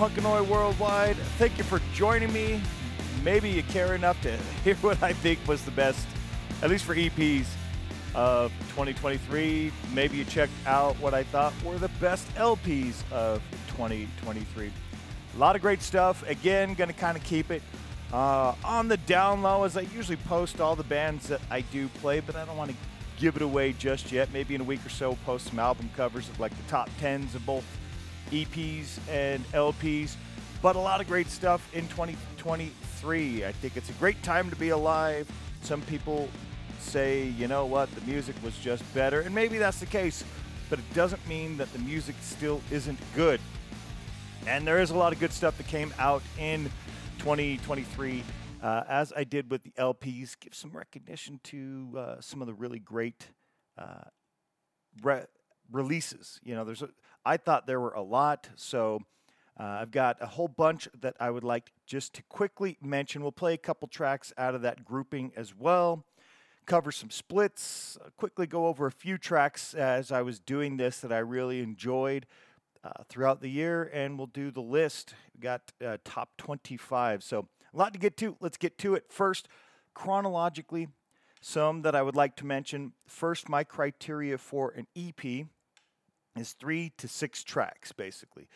Punk and Oi Worldwide. Thank you for joining me. Maybe you care enough to hear what I think was the best, at least for EPs of 2023. Maybe you checked out what I thought were the best LPs of 2023. A lot of great stuff. Again, going to kind of keep it uh, on the down low as I usually post all the bands that I do play, but I don't want to give it away just yet. Maybe in a week or so, post some album covers of like the top 10s of both EPs and LPs. But a lot of great stuff in 2023. I think it's a great time to be alive. Some people say, you know what, the music was just better. And maybe that's the case, but it doesn't mean that the music still isn't good. And there is a lot of good stuff that came out in 2023 uh, as I did with the LPs, give some recognition to uh, some of the really great uh, re- releases. You know, there's a, I thought there were a lot, so uh, I've got a whole bunch that I would like just to quickly mention. We'll play a couple tracks out of that grouping as well. Cover some splits, uh, quickly go over a few tracks as I was doing this that I really enjoyed uh, throughout the year, and we'll do the list. We got top 25. So a lot to get to. Let's get to it. First, chronologically, some that I would like to mention. First, my criteria for an EP is three to six tracks, basically.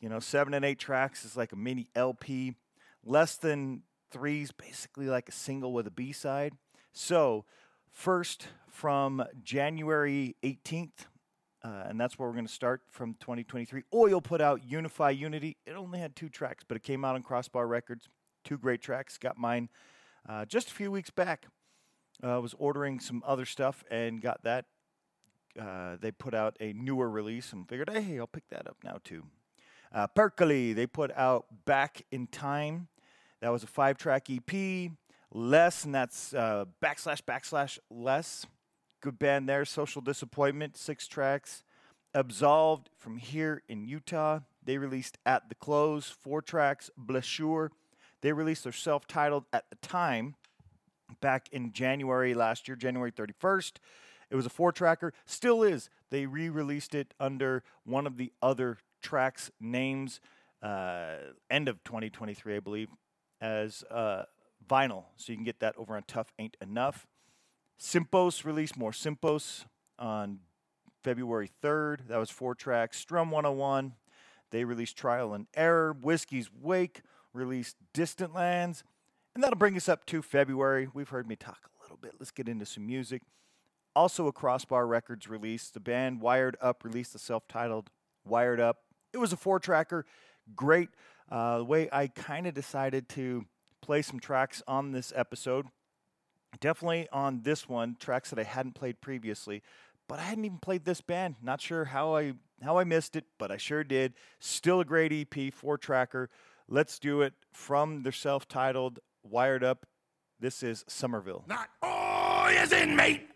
You know, seven and eight tracks is like a mini LP. Less than three is basically like a single with a B side. So, first from January 18th, uh, and that's where we're going to start from 2023. Oil put out Unify Unity. It only had two tracks, but it came out on Crossbar Records. Two great tracks. Got mine uh, just a few weeks back. I uh, was ordering some other stuff and got that. Uh, they put out a newer release and figured, hey, I'll pick that up now too. Uh, they put out Back in Time. That was a five track EP. Less, and that's uh, backslash backslash less. Good band there. Social Disappointment, six tracks. Absolved from here in Utah. They released At the Close, four tracks. Blessure, they released their self titled at the time back in January last year, January 31st. It was a four tracker, still is. They re released it under one of the other tracks' names, uh, end of 2023, I believe, as uh, vinyl. So you can get that over on Tough Ain't Enough. Simpos released more Simpos on February 3rd. That was four tracks. Strum 101. They released Trial and Error. Whiskey's Wake released Distant Lands. And that'll bring us up to February. We've heard me talk a little bit. Let's get into some music. Also, a Crossbar Records release. The band Wired Up released the self titled Wired Up. It was a four tracker. Great. Uh, the way I kind of decided to play some tracks on this episode. Definitely on this one, tracks that I hadn't played previously, but I hadn't even played this band. Not sure how I how I missed it, but I sure did. Still a great EP, four tracker. Let's do it from their self titled Wired Up. This is Somerville. Not all is in mate,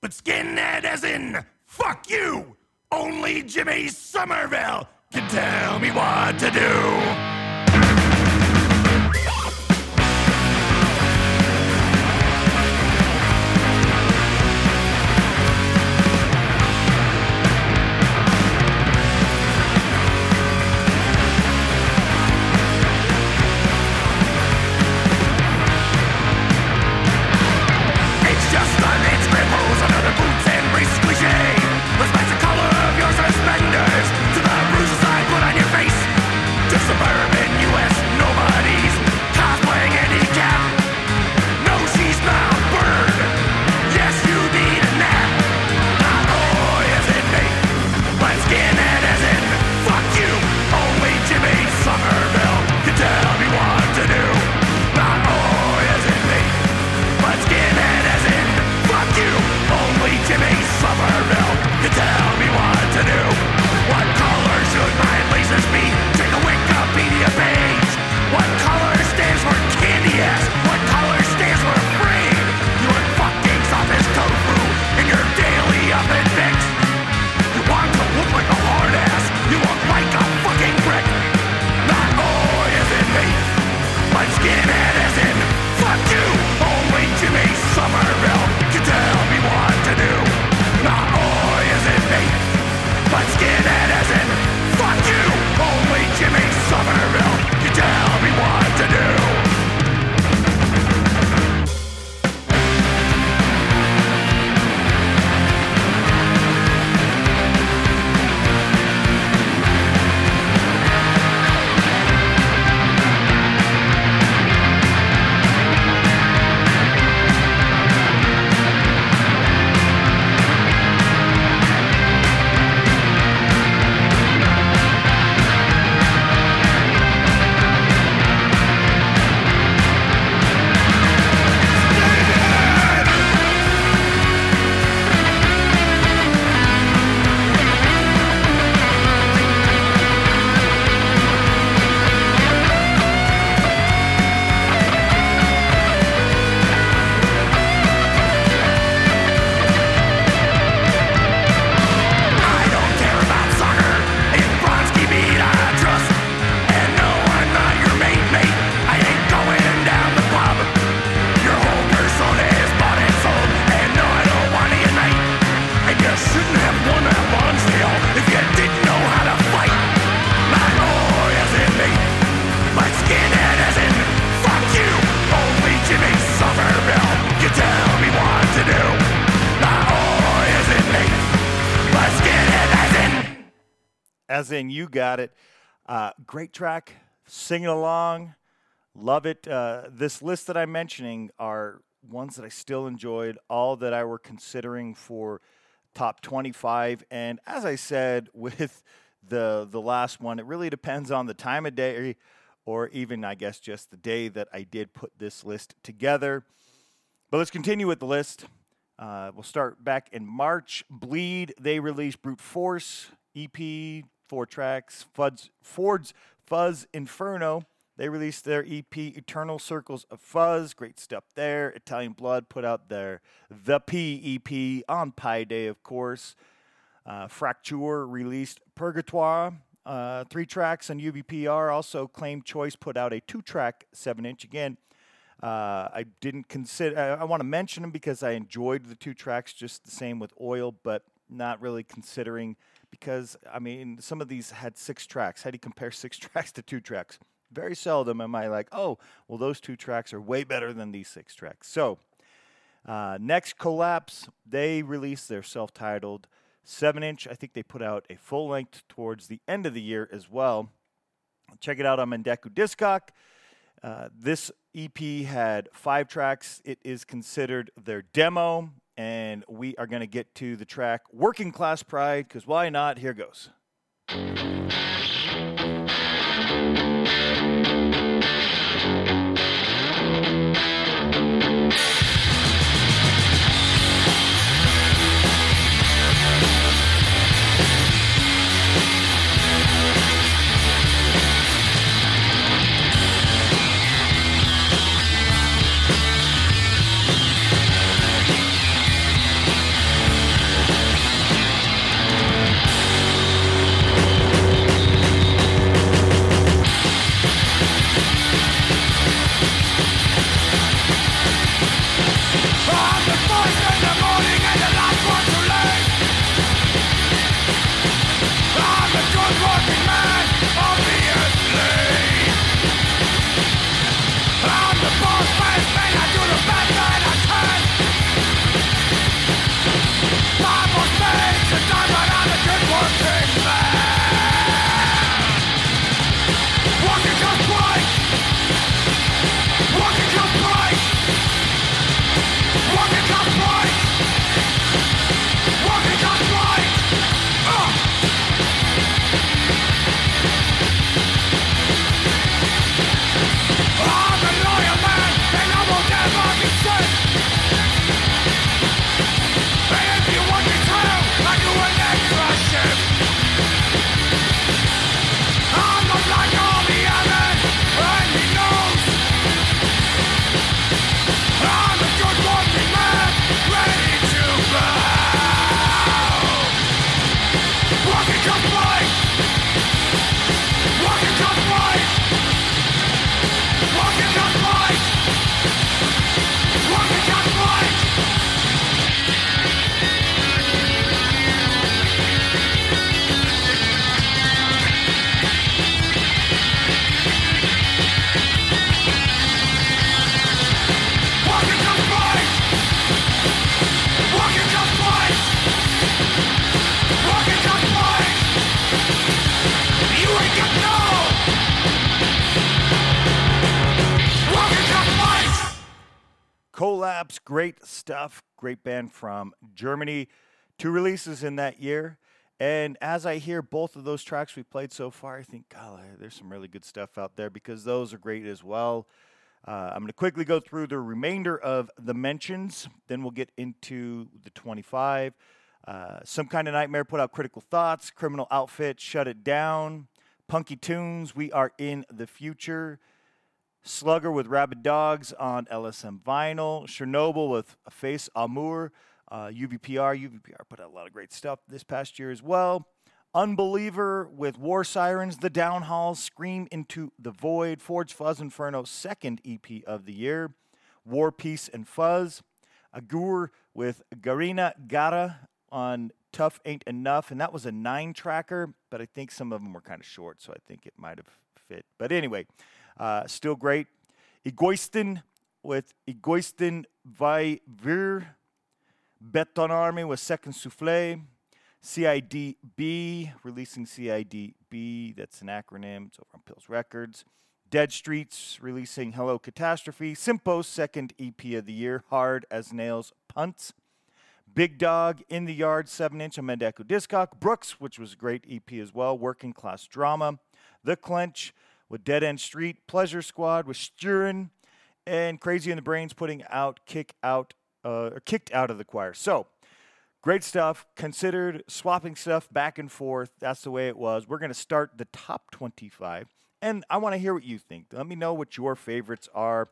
but skinhead as in fuck you. Only Jimmy Somerville can tell me what to do. Jimmy Summer in you got it. Uh, great track, singing along, love it. Uh, this list that I'm mentioning are ones that I still enjoyed, all that I were considering for top 25. And as I said with the the last one, it really depends on the time of day or even I guess just the day that I did put this list together. But let's continue with the list. Uh, we'll start back in March. Bleed, they released Brute Force EP, four tracks. Fud's, Ford's Fuzz Inferno, they released their EP Eternal Circles of Fuzz. Great stuff there. Italian Blood put out their The P EP on Pi Day, of course. Uh, Fracture released Purgatoire. Uh, three tracks on UVPR. Also, Claim Choice put out a two track 7 inch. Again, uh, I didn't consider. I, I want to mention them because I enjoyed the two tracks just the same with Oil, but not really considering because I mean some of these had six tracks. How do you compare six tracks to two tracks? Very seldom am I like, oh, well, those two tracks are way better than these six tracks. So, uh, next collapse, they released their self-titled seven-inch. I think they put out a full length towards the end of the year as well. Check it out on Mendeku Discog. Uh, this EP had five tracks. It is considered their demo, and we are going to get to the track Working Class Pride because why not? Here goes. Stuff. Great band from Germany. Two releases in that year. And as I hear both of those tracks we played so far, I think, God, there's some really good stuff out there because those are great as well. Uh, I'm going to quickly go through the remainder of the mentions. Then we'll get into the 25. Uh, some kind of nightmare put out critical thoughts. Criminal outfit shut it down. Punky tunes. We are in the future. Slugger with Rabid Dogs on LSM Vinyl. Chernobyl with Face Amour. Uh, UVPR. UVPR put out a lot of great stuff this past year as well. Unbeliever with War Sirens, The Downhalls, Scream into the Void, Forge Fuzz Inferno, second EP of the year. War Peace and Fuzz. Agur with Garina Gara on Tough Ain't Enough, and that was a nine tracker, but I think some of them were kind of short, so I think it might have fit. But anyway, uh, still great. Egoisten with Egoisten vai vir. Beton Army with Second Souffle. CIDB, releasing CIDB. That's an acronym. It's over on Pills Records. Dead Streets, releasing Hello Catastrophe. Simpo's second EP of the year, Hard as Nails Punts. Big Dog, In the Yard, 7 inch on Mendeco Discog. Brooks, which was a great EP as well. Working Class Drama. The Clench with Dead End Street. Pleasure Squad with Sturin, And Crazy in the Brains putting out Kick Out, uh, Kicked Out of the Choir. So, Great stuff. Considered swapping stuff back and forth. That's the way it was. We're going to start the top 25. And I want to hear what you think. Let me know what your favorites are.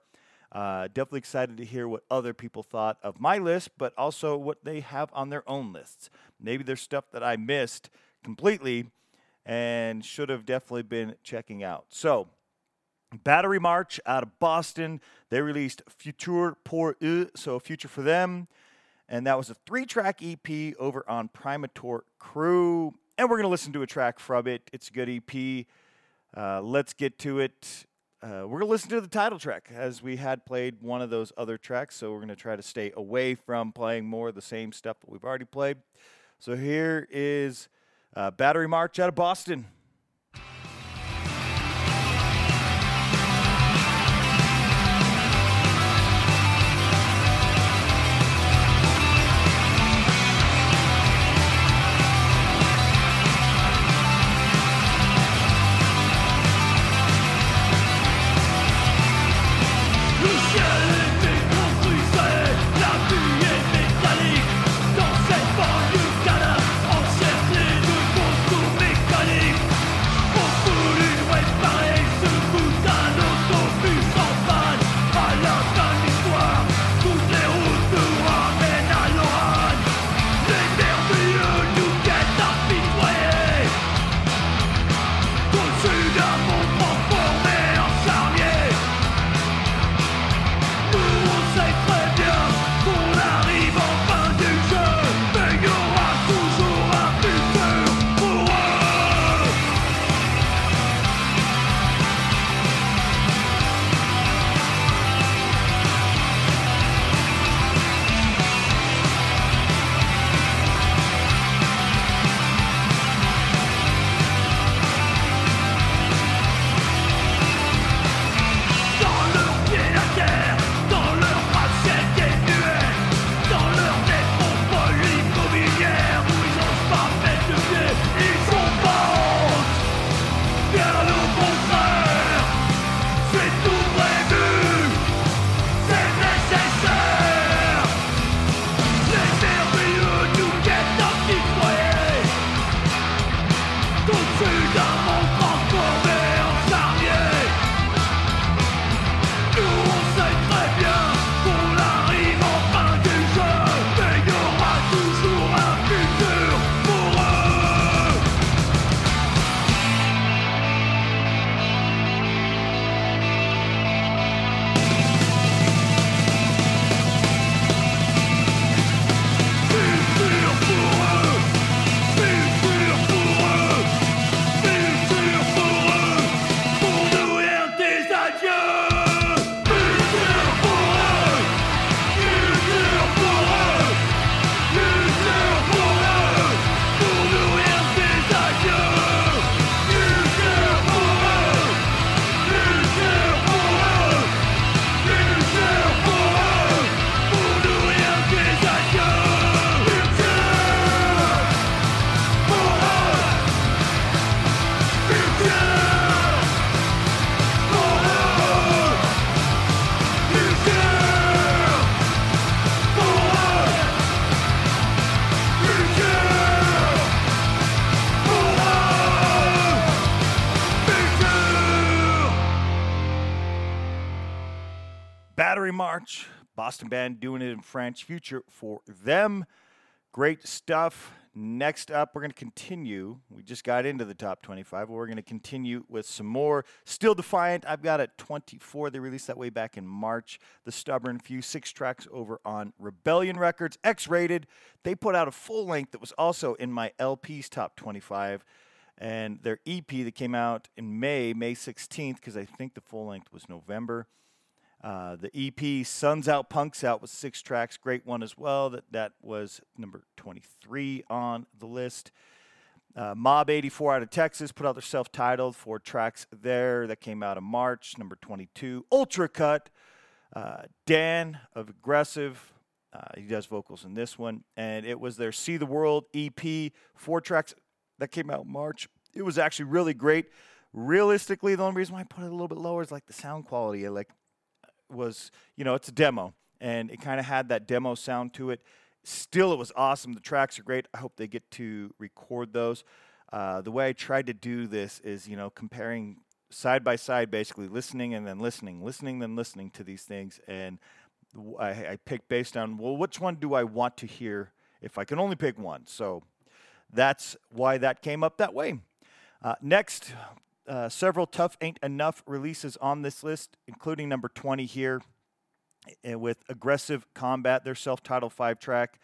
Uh, definitely excited to hear what other people thought of my list, but also what they have on their own lists. Maybe there's stuff that I missed completely and should have definitely been checking out. So, Battery March out of Boston. They released Futur pour eux, so Future for Them and that was a three track EP over on Primator Crew. And we're going to listen to a track from it. It's a good EP. Uh, let's get to it. Uh, we're going to listen to the title track as we had played one of those other tracks. So we're going to try to stay away from playing more of the same stuff that we've already played. So here is uh, Battery March out of Boston. Boston band doing it in French. Future for them. Great stuff. Next up, we're going to continue. We just got into the top 25. We're going to continue with some more. Still Defiant. I've got at 24. They released that way back in March. The Stubborn Few, six tracks over on Rebellion Records, X rated. They put out a full length that was also in my LP's top 25. And their EP that came out in May, May 16th, because I think the full length was November. Uh, the EP Suns Out, Punks Out was six tracks. Great one as well. That, that was number 23 on the list. Uh, Mob 84 out of Texas put out their self titled four tracks there. That came out in March, number 22. Ultra Cut. Uh, Dan of Aggressive. Uh, he does vocals in this one. And it was their See the World EP, four tracks that came out in March. It was actually really great. Realistically, the only reason why I put it a little bit lower is like the sound quality. Like was, you know, it's a demo and it kind of had that demo sound to it. Still, it was awesome. The tracks are great. I hope they get to record those. Uh, the way I tried to do this is, you know, comparing side by side, basically listening and then listening, listening, then listening to these things. And I, I picked based on, well, which one do I want to hear if I can only pick one? So that's why that came up that way. Uh, next, uh, several Tough Ain't Enough releases on this list, including number 20 here eh, with Aggressive Combat, their self titled five track.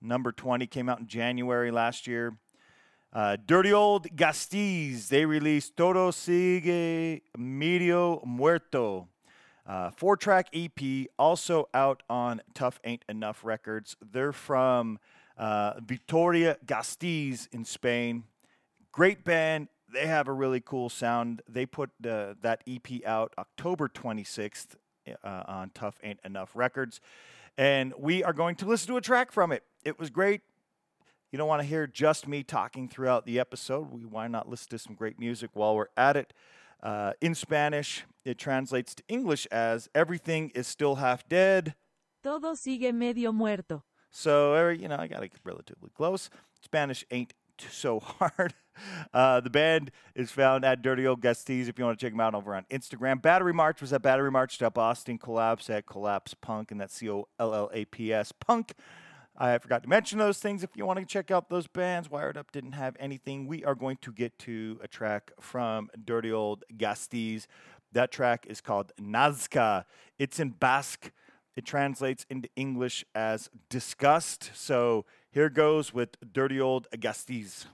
Number 20 came out in January last year. Uh, Dirty Old Gasteiz, they released Todo Sigue Medio Muerto. Uh, four track EP, also out on Tough Ain't Enough Records. They're from uh, Vitoria in Spain. Great band, they have a really cool sound. They put uh, that EP out October 26th uh, on Tough Ain't Enough Records. And we are going to listen to a track from it. It was great. You don't want to hear just me talking throughout the episode. We, why not listen to some great music while we're at it? Uh, in Spanish, it translates to English as Everything is Still Half Dead. Todo sigue medio muerto. So, you know, I got it relatively close. Spanish ain't so hard. Uh, the band is found at Dirty Old Gasteiz if you want to check them out over on Instagram. Battery March was at Battery March at Boston. Collapse at Collapse Punk, and that's C O L L A P S Punk. I forgot to mention those things. If you want to check out those bands, Wired Up didn't have anything. We are going to get to a track from Dirty Old Gasteiz. That track is called Nazka. It's in Basque. It translates into English as disgust. So here goes with Dirty Old Gasteiz.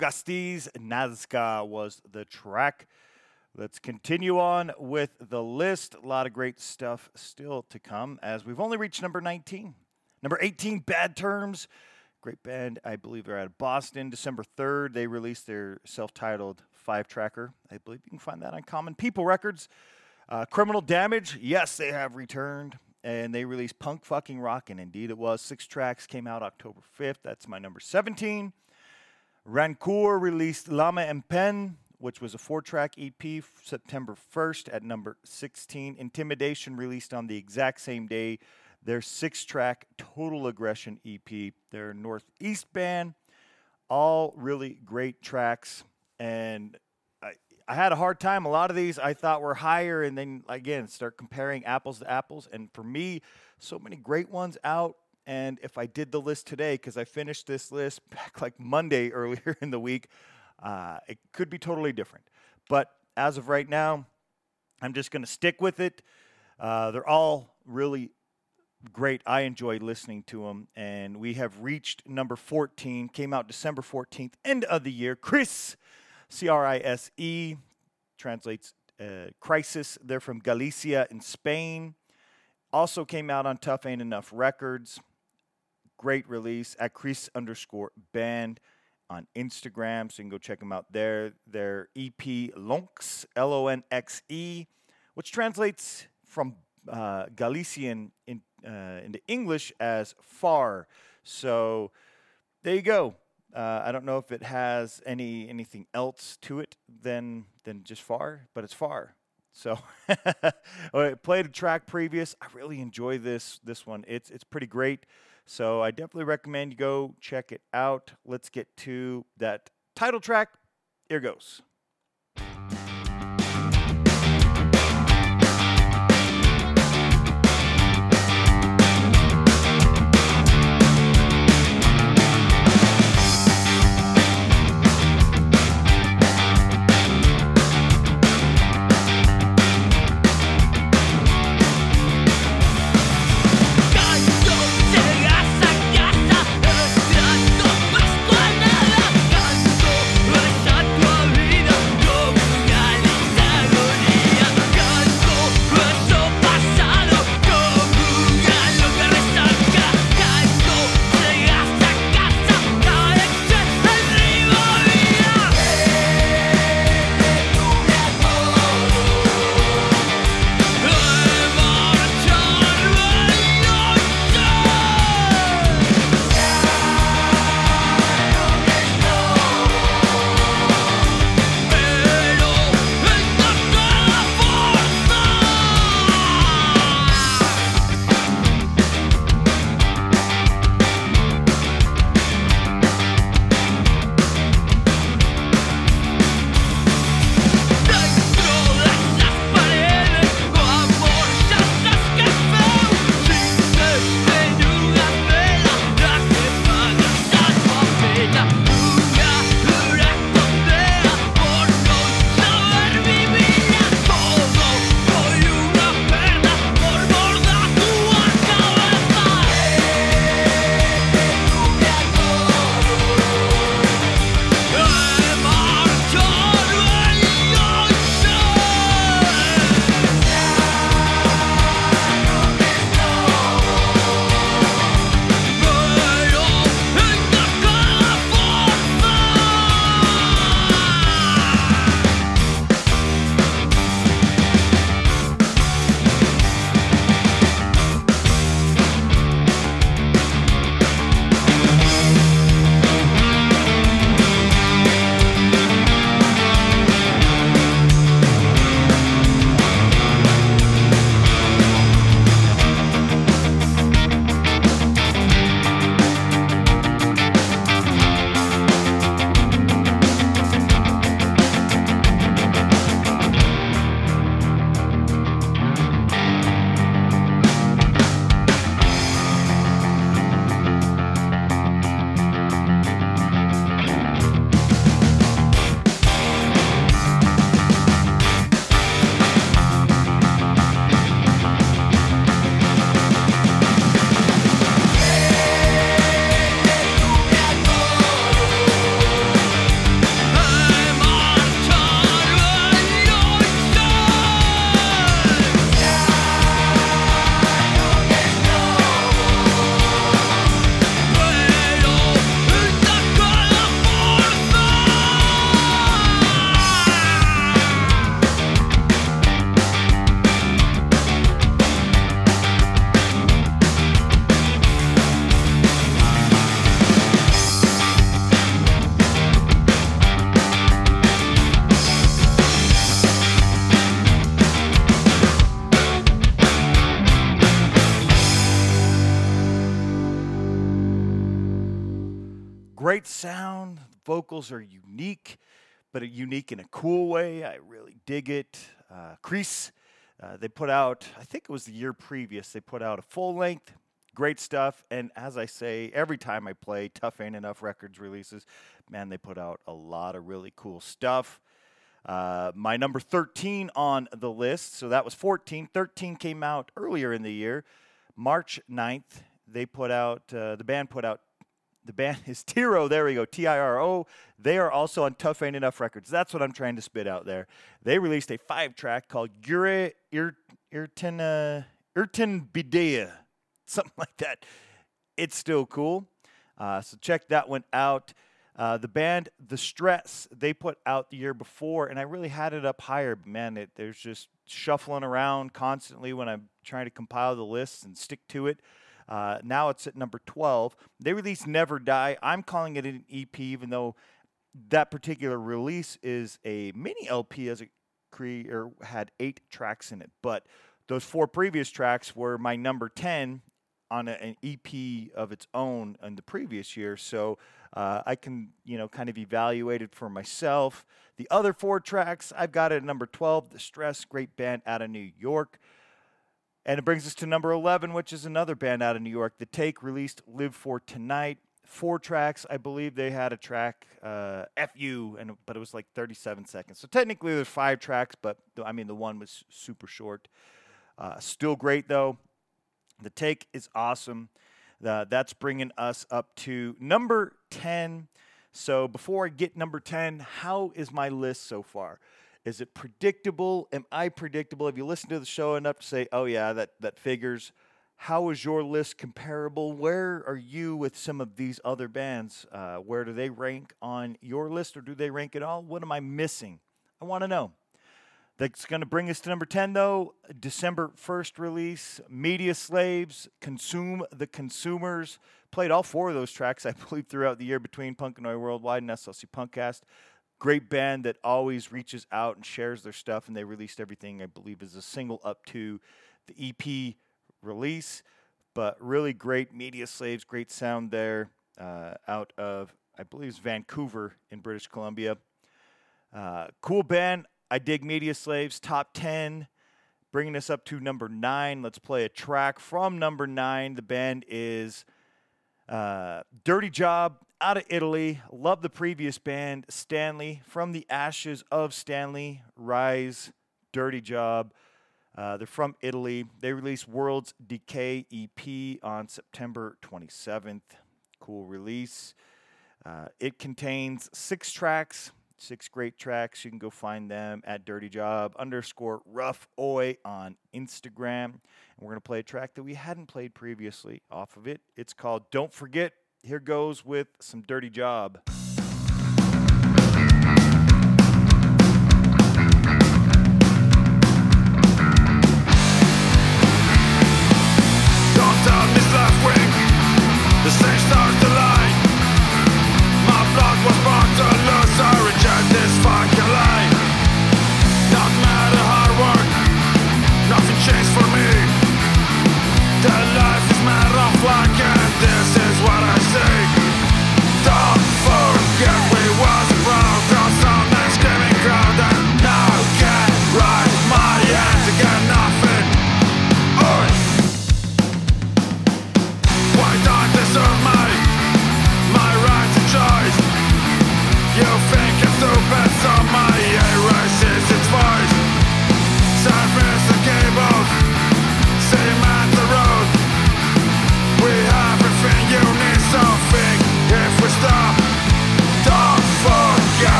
EP. Gasteiz Nazka was the track. Let's continue on with the list. A lot of great stuff still to come as we've only reached number 19. Number 18, Bad Terms. Great band. I believe they're out of Boston. December 3rd, they released their self titled five tracker. I believe you can find that on Common People Records. Uh, Criminal Damage, yes, they have returned and they released Punk Fucking Rock, and indeed it was. Six tracks came out October 5th. That's my number 17. Rancor released Lama and Pen, which was a four track EP, September 1st at number 16. Intimidation released on the exact same day. Their six track Total Aggression EP, their Northeast band. All really great tracks. And I had a hard time. A lot of these I thought were higher, and then again start comparing apples to apples. And for me, so many great ones out. And if I did the list today, because I finished this list back like Monday earlier in the week, uh, it could be totally different. But as of right now, I'm just going to stick with it. Uh, they're all really great. I enjoy listening to them. And we have reached number 14, came out December 14th, end of the year. Chris, C R I S E translates uh, crisis. They're from Galicia in Spain. Also came out on Tough Ain't Enough Records. Great release at Crise underscore band on Instagram. So you can go check them out there. Their EP Lonxe, L O N X E, which translates from uh, Galician in, uh, into English as far. So there you go. Uh, I don't know if it has any anything else to it than than just far, but it's far. So I played a track previous. I really enjoy this this one. It's it's pretty great. So I definitely recommend you go check it out. Let's get to that title track. Here goes. Are unique, but unique in a cool way. I really dig it. Uh, Crise, uh, they put out, I think it was the year previous, they put out a full length. Great stuff. And as I say, every time I play Tough Ain't Enough Records releases, man, they put out a lot of really cool stuff. Uh, my number 13 on the list, so that was 14. 13 came out earlier in the year. March 9th, they put out, uh, the band put out the band is Tiro. There we go. T I R O. They are also on Tough Ain't Enough Records. That's what I'm trying to spit out there. They released a five track called Gure Irten, uh, Bidea, something like that. It's still cool. Uh, so check that one out. Uh, the band The Stress, they put out the year before, and I really had it up higher. But man, it, there's just shuffling around constantly when I'm trying to compile the lists and stick to it. Uh, now it's at number 12. They released Never Die. I'm calling it an EP, even though that particular release is a mini LP as a cre- or had eight tracks in it. But those four previous tracks were my number 10 on a, an EP of its own in the previous year. So uh, I can, you know, kind of evaluate it for myself. The other four tracks, I've got it at number 12, The Stress, great band out of New York. And it brings us to number 11, which is another band out of New York. The Take released Live for Tonight. Four tracks. I believe they had a track, uh, FU, and, but it was like 37 seconds. So technically there's five tracks, but I mean, the one was super short. Uh, still great, though. The Take is awesome. That's bringing us up to number 10. So before I get number 10, how is my list so far? Is it predictable? Am I predictable? Have you listened to the show enough to say, oh, yeah, that, that figures? How is your list comparable? Where are you with some of these other bands? Uh, where do they rank on your list or do they rank at all? What am I missing? I want to know. That's going to bring us to number 10, though. December 1st release Media Slaves, Consume the Consumers. Played all four of those tracks, I believe, throughout the year between Punk and Oi Worldwide and SLC Punkcast great band that always reaches out and shares their stuff, and they released everything I believe is a single up to the EP release. But really great media slaves, great sound there uh, out of I believe it's Vancouver in British Columbia. Uh, cool band. I dig Media Slaves. Top ten, bringing us up to number nine. Let's play a track from number nine. The band is uh, Dirty Job out of Italy. Love the previous band, Stanley. From the ashes of Stanley, Rise, Dirty Job. Uh, they're from Italy. They released World's Decay EP on September 27th. Cool release. Uh, it contains six tracks, six great tracks. You can go find them at Dirty Job underscore Rough Oi on Instagram. And we're going to play a track that we hadn't played previously off of it. It's called Don't Forget here goes with some dirty job.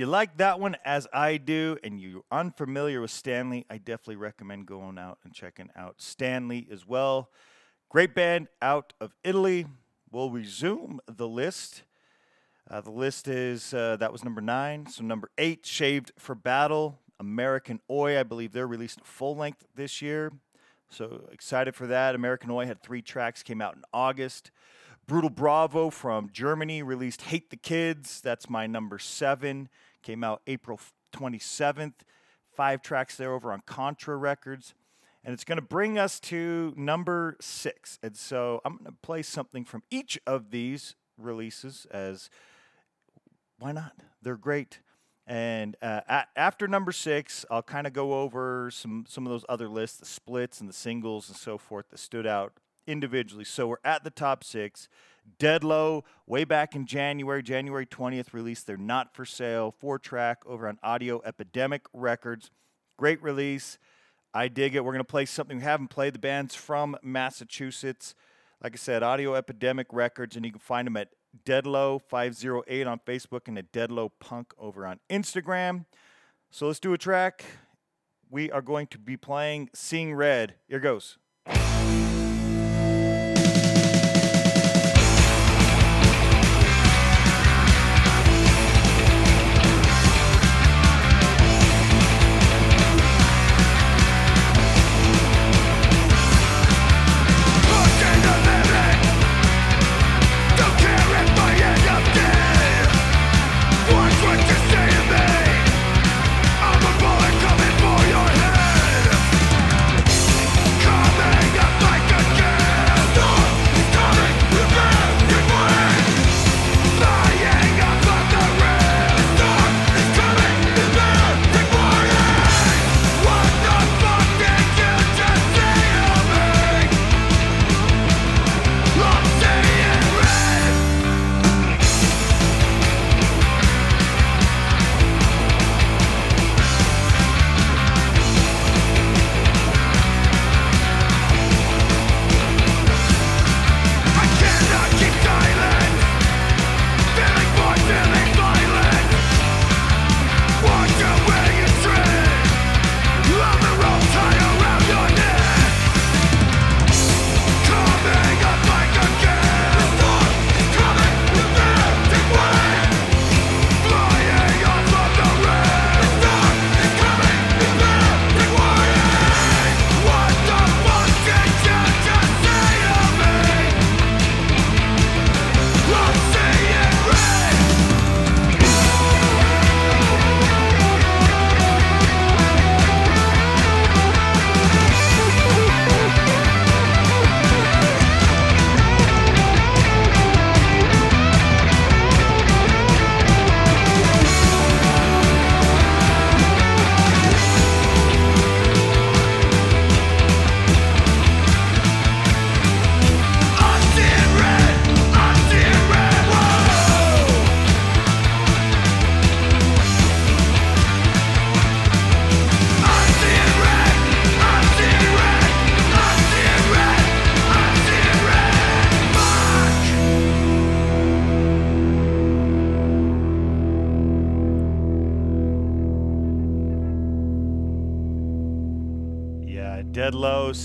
You like that one as I do and you're unfamiliar with Stanley, I definitely recommend going out and checking out Stanley as well. Great band out of Italy. We'll resume the list. Uh, the list is uh, that was number nine. So number eight, Shaved for Battle, American Oi. I believe they're releasing full length this year. So excited for that. American Oi had three tracks, came out in August. Brutal Bravo from Germany released Hate the Kids. That's my number seven. Came out April 27th. Five tracks there over on Contra Records. And it's going to bring us to number six. And so I'm going to play something from each of these releases as why not? They're great. And uh, a- after number six, I'll kind of go over some some of those other lists, the splits and the singles and so forth that stood out individually. So we're at the top six. Dead Low, way back in January, January 20th, released their Not For Sale four track over on Audio Epidemic Records. Great release. I dig it. We're going to play something we haven't played. The band's from Massachusetts. Like I said, Audio Epidemic Records, and you can find them at Deadlow508 on Facebook and at Deadlow Punk over on Instagram. So let's do a track. We are going to be playing Seeing Red. Here goes.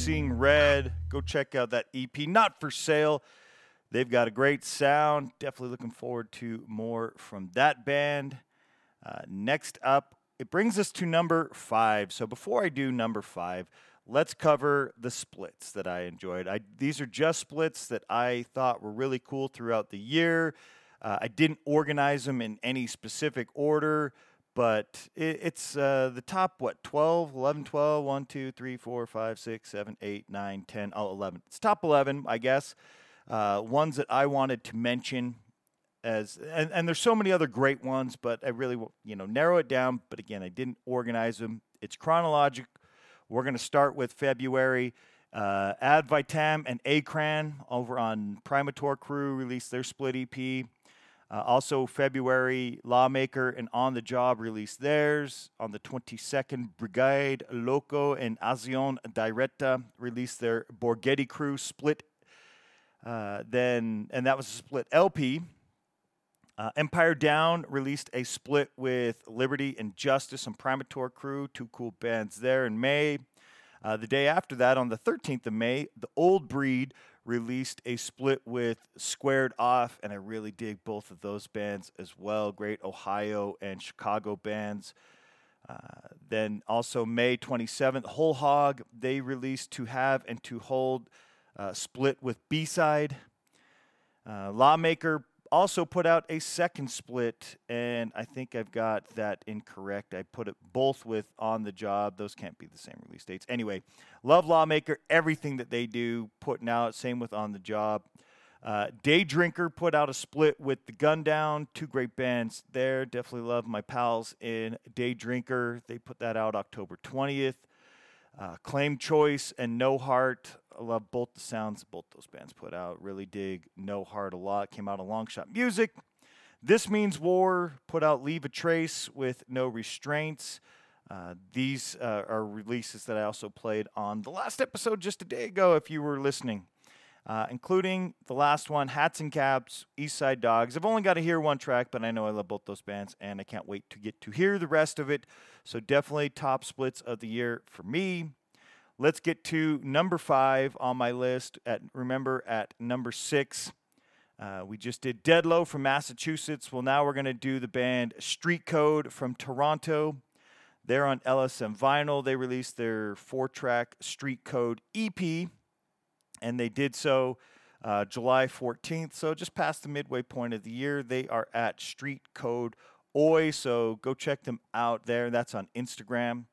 Seeing Red. Go check out that EP. Not for sale. They've got a great sound. Definitely looking forward to more from that band. Uh, next up, it brings us to number five. So before I do number five, let's cover the splits that I enjoyed. I, these are just splits that I thought were really cool throughout the year. Uh, I didn't organize them in any specific order, but it, it's uh, the top, what, 12, 11, 12, 1, 2, 3, 4, 5, 6, 7, 8, 9, 10, oh, 11. It's top 11, I guess. Uh, ones that I wanted to mention as and, and there's so many other great ones, but I really you know narrow it down. But again, I didn't organize them. It's chronologic. We're going to start with February. Uh, and Acran over on Primator Crew released their split EP. Uh, also, February, Lawmaker and On the Job released theirs. On the 22nd, Brigade Loco and Azion Diretta released their Borghetti Crew split. Uh, then, and that was a split LP. Uh, Empire Down released a split with Liberty and Justice and Primator Crew, two cool bands there in May. Uh, the day after that, on the 13th of May, the Old Breed released a split with Squared Off, and I really dig both of those bands as well. Great Ohio and Chicago bands. Uh, then also May 27th, Whole Hog, they released To Have and To Hold, uh, split with B Side. Uh, Lawmaker also put out a second split, and I think I've got that incorrect. I put it both with On the Job. Those can't be the same release dates. Anyway, love Lawmaker, everything that they do, putting out. Same with On the Job. Uh, Day Drinker put out a split with the Gun Down. Two great bands there. Definitely love my pals in Day Drinker. They put that out October 20th. Uh, Claim Choice and No Heart. I love both the sounds both those bands put out. Really dig No Heart a lot. Came out on Long Shot Music. This Means War put out Leave a Trace with No Restraints. Uh, these uh, are releases that I also played on the last episode just a day ago, if you were listening, uh, including the last one, Hats and Caps, East Side Dogs. I've only got to hear one track, but I know I love both those bands, and I can't wait to get to hear the rest of it. So, definitely top splits of the year for me. Let's get to number five on my list. At remember at number six, uh, we just did Dead Low from Massachusetts. Well, now we're going to do the band Street Code from Toronto. They're on LSM Vinyl. They released their four-track Street Code EP, and they did so uh, July 14th. So just past the midway point of the year. They are at Street Code Oi. So go check them out there. That's on Instagram.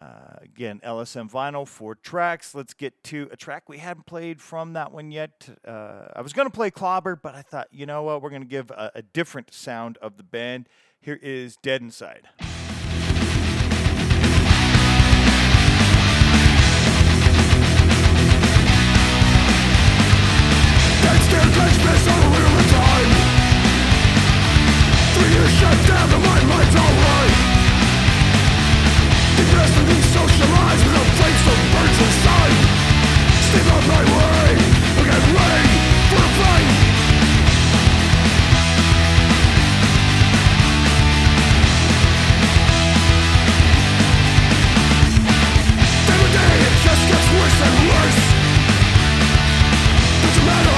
Uh, again, LSM vinyl, four tracks. Let's get to a track we hadn't played from that one yet. Uh, I was going to play Clobber, but I thought, you know what, we're going to give a, a different sound of the band. Here is Dead Inside. Just gets worse and worse. Doesn't matter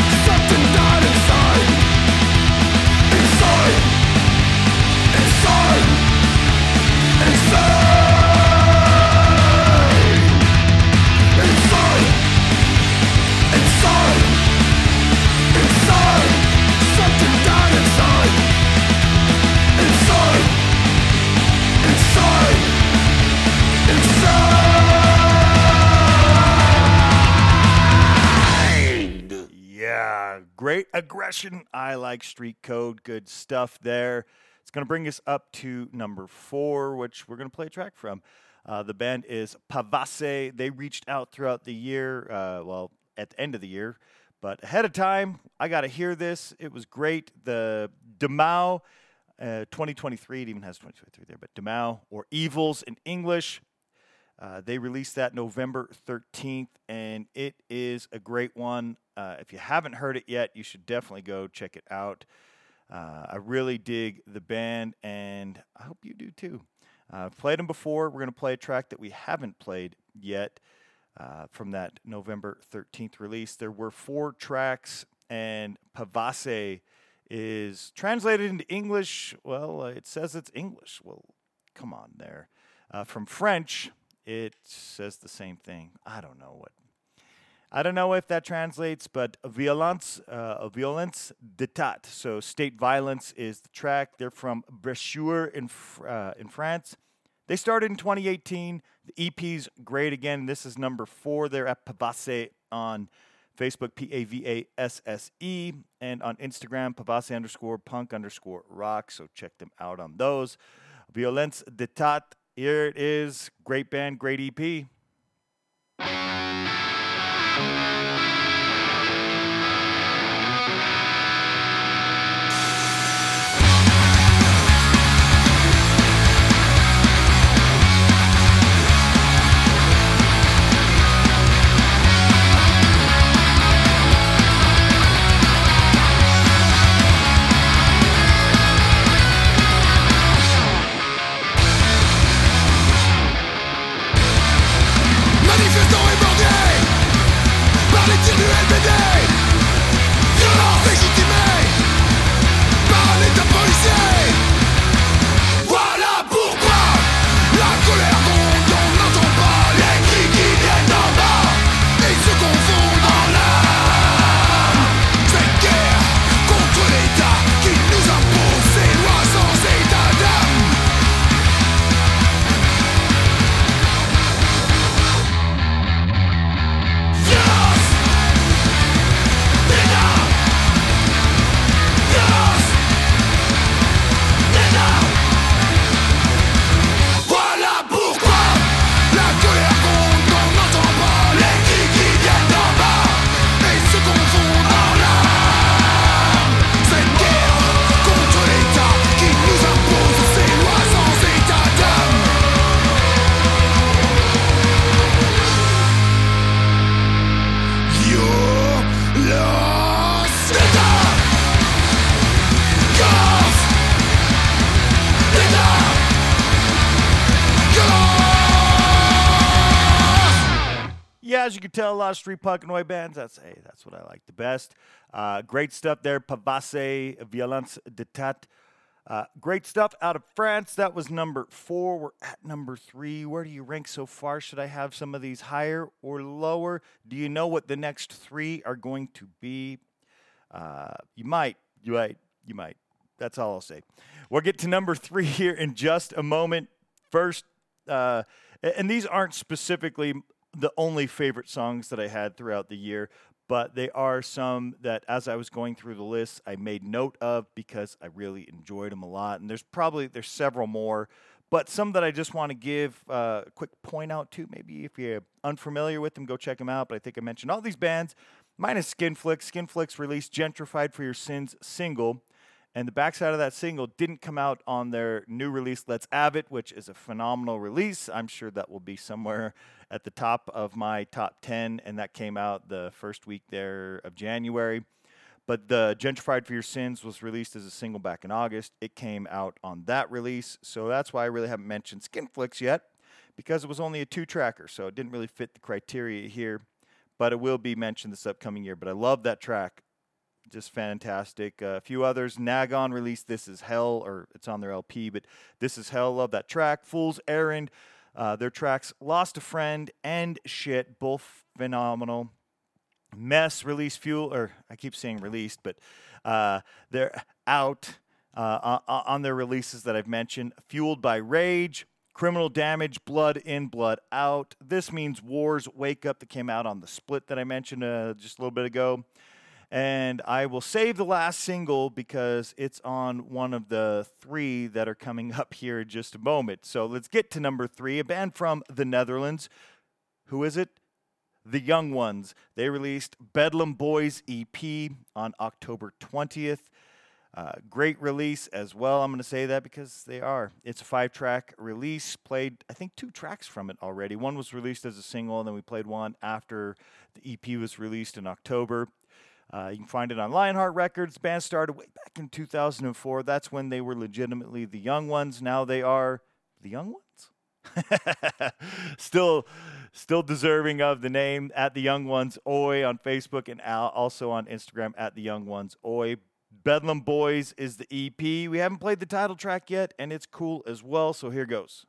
aggression. I like Street Code. Good stuff there. It's going to bring us up to number four, which we're going to play a track from. Uh, the band is Pavasse. They reached out throughout the year, uh, well, at the end of the year, but ahead of time. I got to hear this. It was great. The Demau uh, 2023, it even has 2023 there, but Demau or Evils in English. Uh, they released that November 13th, and it is a great one. Uh, if you haven't heard it yet, you should definitely go check it out. Uh, I really dig the band, and I hope you do too. Uh, I've played them before. We're going to play a track that we haven't played yet uh, from that November 13th release. There were four tracks, and Pavasse is translated into English. Well, uh, it says it's English. Well, come on there. From French, it says the same thing. I don't know what. I don't know if that translates, but violence, uh, violence d'état. So state violence is the track. They're from Bressuire in uh, in France. They started in 2018. The EP's great again. This is number four. They're at Pavasse on Facebook, P A V A S S E, and on Instagram, Pavasse underscore punk underscore rock. So check them out on those. Violence d'état. Here it is. Great band, great EP. As you can tell, a lot of street punk and oi bands. That's hey, that's what I like the best. Uh, great stuff there. Pavasse, Violence d'Etat. Uh, great stuff out of France. That was number four. We're at number three. Where do you rank so far? Should I have some of these higher or lower? Do you know what the next three are going to be? Uh, you might. You might. You might. That's all I'll say. We'll get to number three here in just a moment. First, uh, and these aren't specifically the only favorite songs that I had throughout the year, but they are some that, as I was going through the list, I made note of because I really enjoyed them a lot. And there's probably there's several more, but some that I just want to give uh, a quick point out to. Maybe if you're unfamiliar with them, go check them out. But I think I mentioned all these bands, minus Skinflix. Skinflix released "Gentrified for Your Sins" single. And the backside of that single didn't come out on their new release, Let's Have It, which is a phenomenal release. I'm sure that will be somewhere at the top of my top 10. And that came out the first week there of January. But the Gentrified for Your Sins was released as a single back in August. It came out on that release. So that's why I really haven't mentioned Skinflix yet, because it was only a two tracker. So it didn't really fit the criteria here. But it will be mentioned this upcoming year. But I love that track just fantastic. Uh, a few others. Nagon released This Is Hell, or it's on their LP, but This Is Hell. Love that track. Fool's Errand. Uh, their tracks Lost a Friend and Shit, both phenomenal. Mess released Fuel, or I keep saying released, but uh, they're out uh, on, their releases that I've mentioned. Fueled by Rage, Criminal Damage, Blood In, Blood Out. This means Wars Wake Up that came out on the split that I mentioned uh, just a little bit ago. And I will save the last single because it's on one of the three that are coming up here in just a moment. So let's get to number three, a band from the Netherlands. Who is it? The Young Ones. They released Bedlam Boys EP on October 20th. Uh, great release as well. I'm going to say that because they are. It's a five track release. Played, I think, two tracks from it already. One was released as a single, and then we played one after the EP was released in October. Uh, you can find it on Lionheart Records. Band started way back in 2004. That's when they were legitimately the young ones. Now they are the young ones. still, still deserving of the name at the young ones. Oi on Facebook and also on Instagram at the young ones. Oi. Bedlam Boys is the EP. We haven't played the title track yet, and it's cool as well. So here goes.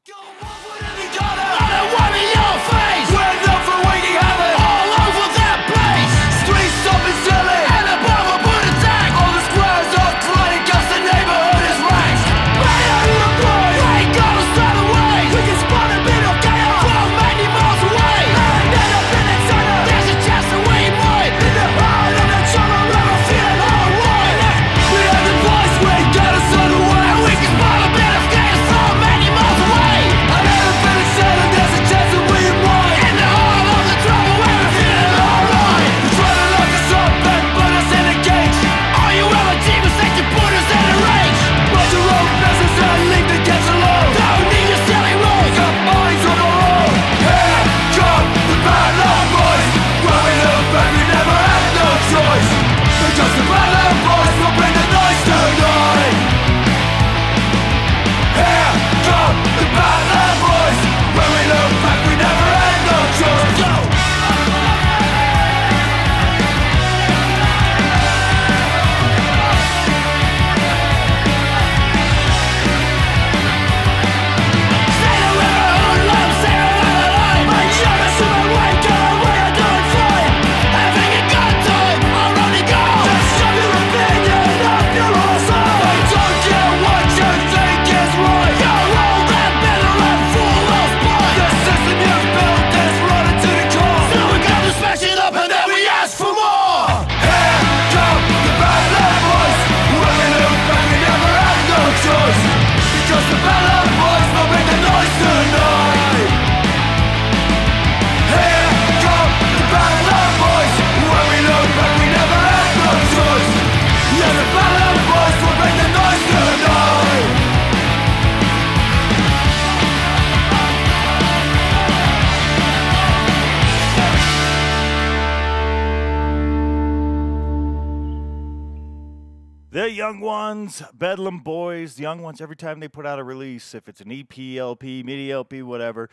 Bedlam Boys, the young ones, every time they put out a release, if it's an EP, LP, MIDI LP, whatever,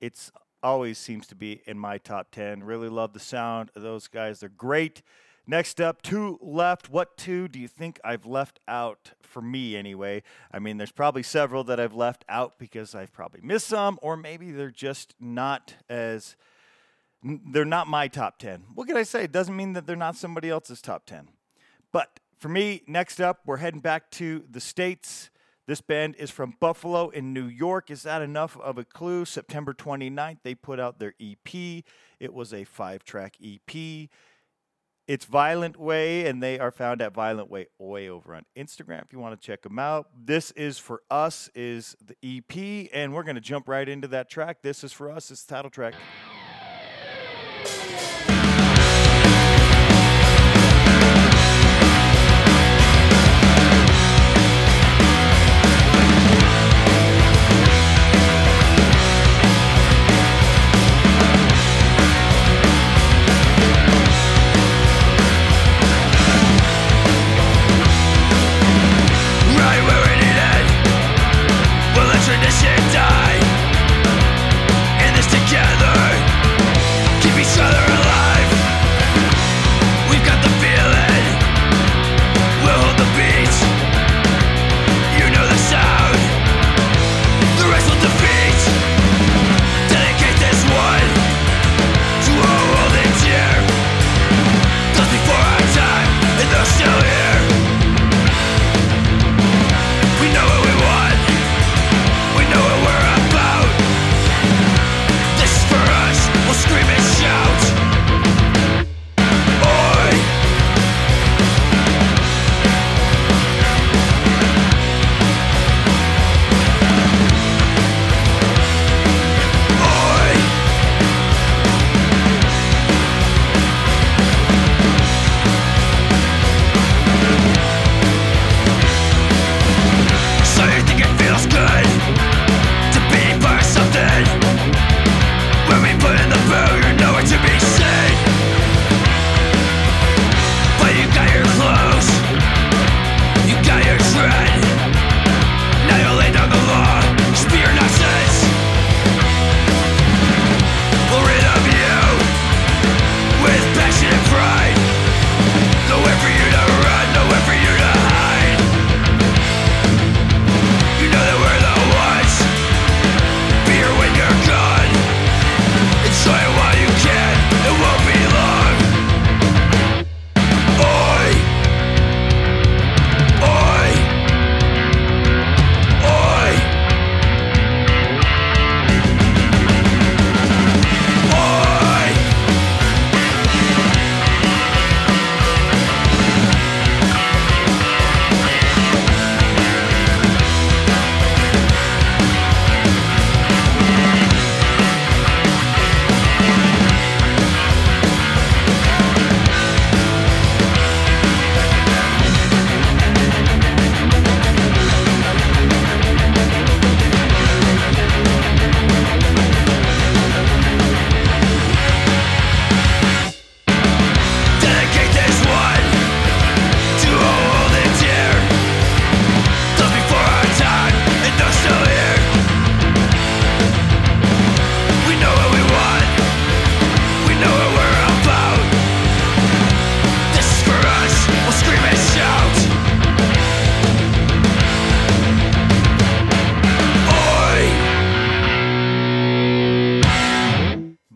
it's always seems to be in my top 10. Really love the sound of those guys. They're great. Next up, two left. What two do you think I've left out for me anyway? I mean, there's probably several that I've left out because I've probably missed some, or maybe they're just not as, they're not my top 10. What can I say? It doesn't mean that they're not somebody else's top 10. But for me, next up, we're heading back to the States. This band is from Buffalo in New York. Is that enough of a clue? September 29th, they put out their EP. It was a five track EP. It's Violent Way, and they are found at Violent Way Oi over on Instagram if you want to check them out. This is for us is the EP, and we're going to jump right into that track. This is for us. It's the title track.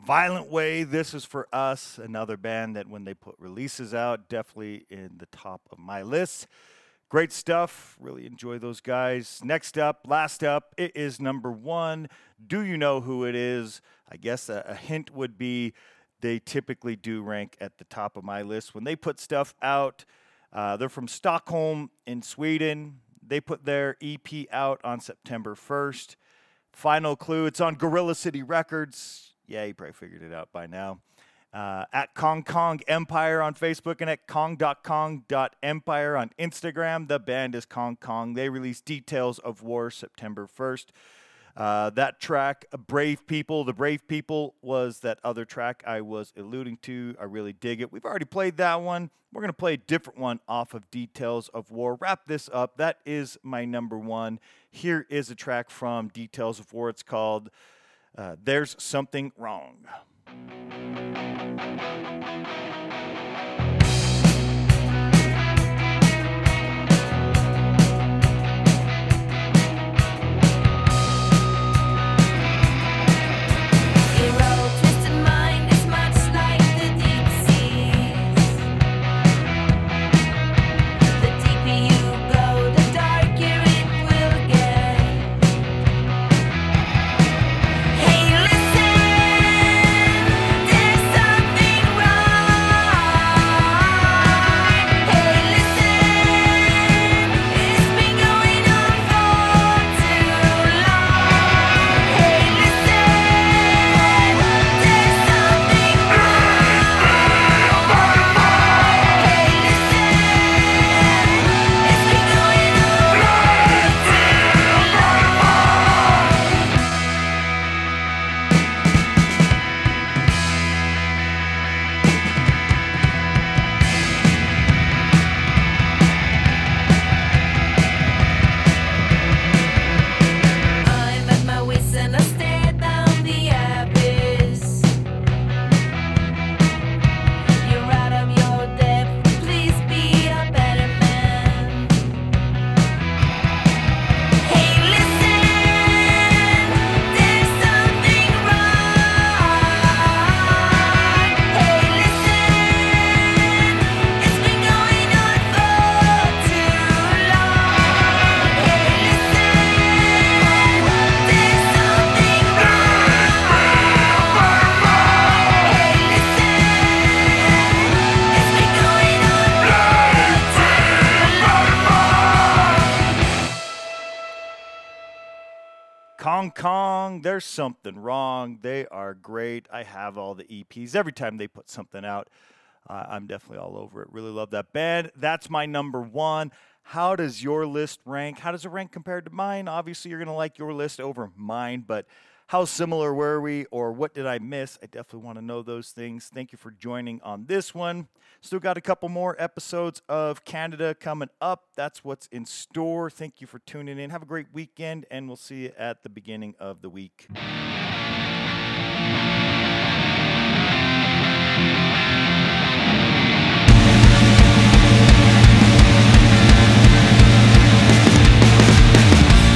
Violent Way, This Is For Us, another band that when they put releases out, definitely in the top of my list. Great stuff. Really enjoy those guys. Next up, last up, it is number one. Do you know who it is? I guess a, a hint would be they typically do rank at the top of my list. When they put stuff out, uh, they're from Stockholm in Sweden. They put their EP out on September 1st. Final clue it's on Gorilla City Records. Yeah, you probably figured it out by now. Uh, at Kong Kong Empire on Facebook and at kong.kong.empire on Instagram. The band is Kong Kong. They released Details of War September 1st. Uh, that track, Brave People, The Brave People was that other track I was alluding to. I really dig it. We've already played that one. We're going to play a different one off of Details of War. Wrap this up. That is my number one. Here is a track from Details of War. It's called uh, There's Something Wrong. There's something wrong. They are great. I have all the EPs. Every time they put something out, uh, I'm definitely all over it. Really love that band. That's my number one. How does your list rank? How does it rank compared to mine? Obviously, you're going to like your list over mine, but how similar were we or what did I miss? I definitely want to know those things. Thank you for joining on this one. Still got a couple more episodes of Canada coming up. That's what's in store. Thank you for tuning in. Have a great weekend, and we'll see you at the beginning of the week.